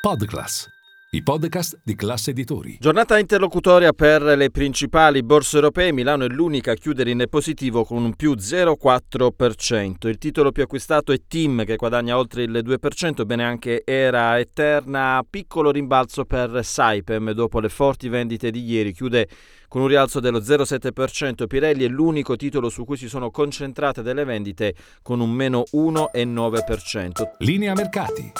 Podclass, i podcast di classe editori. Giornata interlocutoria per le principali borse europee. Milano è l'unica a chiudere in positivo con un più 0,4%. Il titolo più acquistato è Team che guadagna oltre il 2%, bene anche Era Eterna. Piccolo rimbalzo per Saipem dopo le forti vendite di ieri. Chiude con un rialzo dello 0,7%. Pirelli è l'unico titolo su cui si sono concentrate delle vendite con un meno 1,9%. Linea mercati.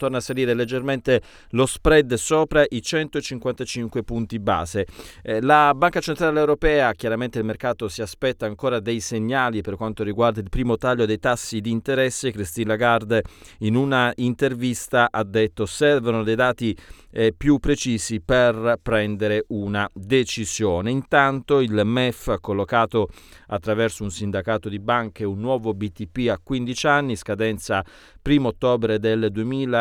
torna a salire leggermente lo spread sopra i 155 punti base. Eh, la Banca Centrale Europea, chiaramente il mercato si aspetta ancora dei segnali per quanto riguarda il primo taglio dei tassi di interesse. Christine Lagarde in una intervista ha detto servono dei dati eh, più precisi per prendere una decisione. Intanto il MEF ha collocato attraverso un sindacato di banche un nuovo BTP a 15 anni, scadenza 1 ottobre del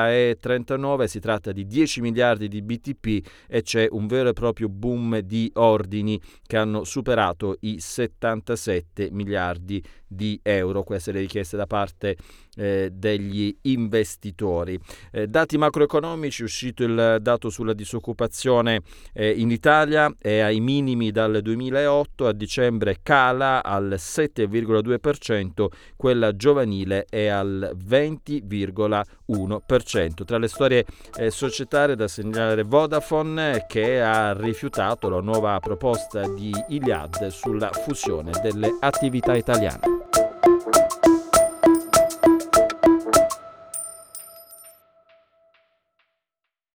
2039, si tratta di 10 miliardi di BTP e c'è un vero e proprio boom di ordini che hanno superato i 77 miliardi di euro, queste le richieste da parte eh, degli investitori. Eh, dati macroeconomici, uscito il dato sulla disoccupazione eh, in Italia, è ai minimi dal 2008, a dicembre cala al 7,2%, quella giovanile è al 20,1%. Tra le storie eh, societarie da segnalare Vodafone che ha rifiutato la nuova proposta di Iliad sulla fusione delle attività italiane.